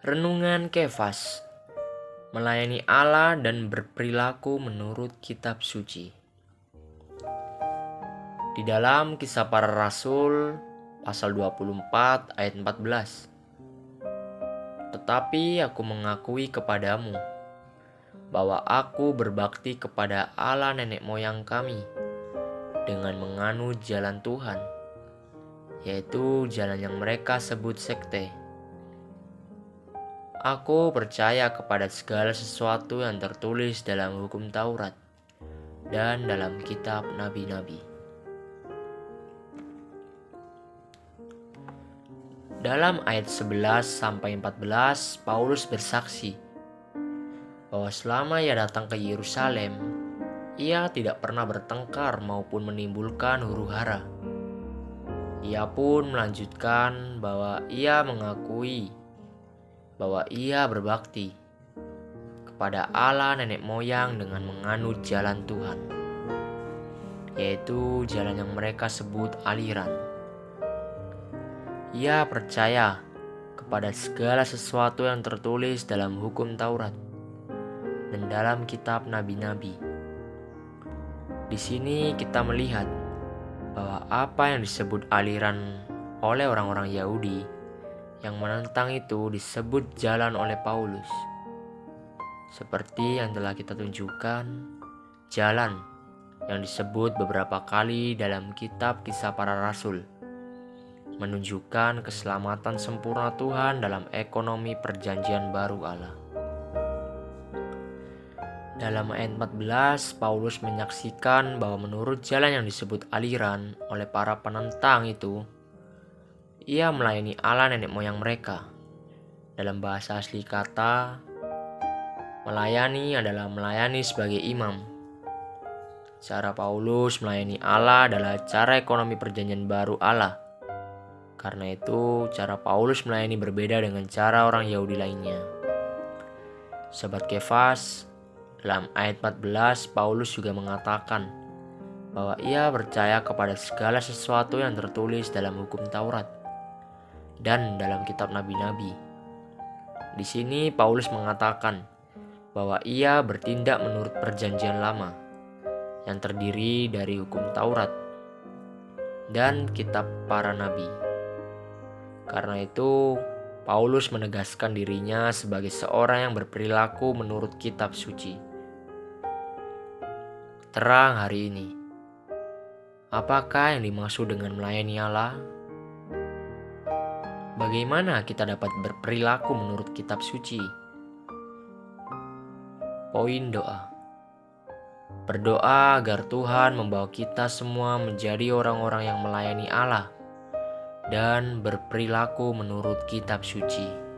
Renungan Kefas. Melayani Allah dan berperilaku menurut kitab suci. Di dalam kisah para rasul pasal 24 ayat 14 Tetapi aku mengakui kepadamu bahwa aku berbakti kepada Allah nenek moyang kami dengan menganut jalan Tuhan yaitu jalan yang mereka sebut sekte Aku percaya kepada segala sesuatu yang tertulis dalam hukum Taurat dan dalam kitab nabi-nabi. Dalam ayat 11 sampai 14, Paulus bersaksi bahwa selama ia datang ke Yerusalem, ia tidak pernah bertengkar maupun menimbulkan huru-hara. Ia pun melanjutkan bahwa ia mengakui bahwa ia berbakti kepada Allah nenek moyang dengan menganut jalan Tuhan, yaitu jalan yang mereka sebut aliran. Ia percaya kepada segala sesuatu yang tertulis dalam hukum Taurat dan dalam kitab nabi-nabi. Di sini kita melihat bahwa apa yang disebut aliran oleh orang-orang Yahudi yang menentang itu disebut jalan oleh Paulus. Seperti yang telah kita tunjukkan, jalan yang disebut beberapa kali dalam kitab Kisah Para Rasul menunjukkan keselamatan sempurna Tuhan dalam ekonomi perjanjian baru Allah. Dalam ayat 14, Paulus menyaksikan bahwa menurut jalan yang disebut aliran oleh para penentang itu, ia melayani Allah nenek moyang mereka. Dalam bahasa asli kata, melayani adalah melayani sebagai imam. Cara Paulus melayani Allah adalah cara ekonomi perjanjian baru Allah. Karena itu, cara Paulus melayani berbeda dengan cara orang Yahudi lainnya. Sobat Kefas, dalam ayat 14 Paulus juga mengatakan bahwa ia percaya kepada segala sesuatu yang tertulis dalam hukum Taurat dan dalam kitab nabi-nabi. Di sini Paulus mengatakan bahwa ia bertindak menurut perjanjian lama yang terdiri dari hukum Taurat dan kitab para nabi. Karena itu, Paulus menegaskan dirinya sebagai seorang yang berperilaku menurut kitab suci. Terang hari ini, apakah yang dimaksud dengan melayani Allah? Bagaimana kita dapat berperilaku menurut kitab suci? Poin doa. Berdoa agar Tuhan membawa kita semua menjadi orang-orang yang melayani Allah dan berperilaku menurut kitab suci.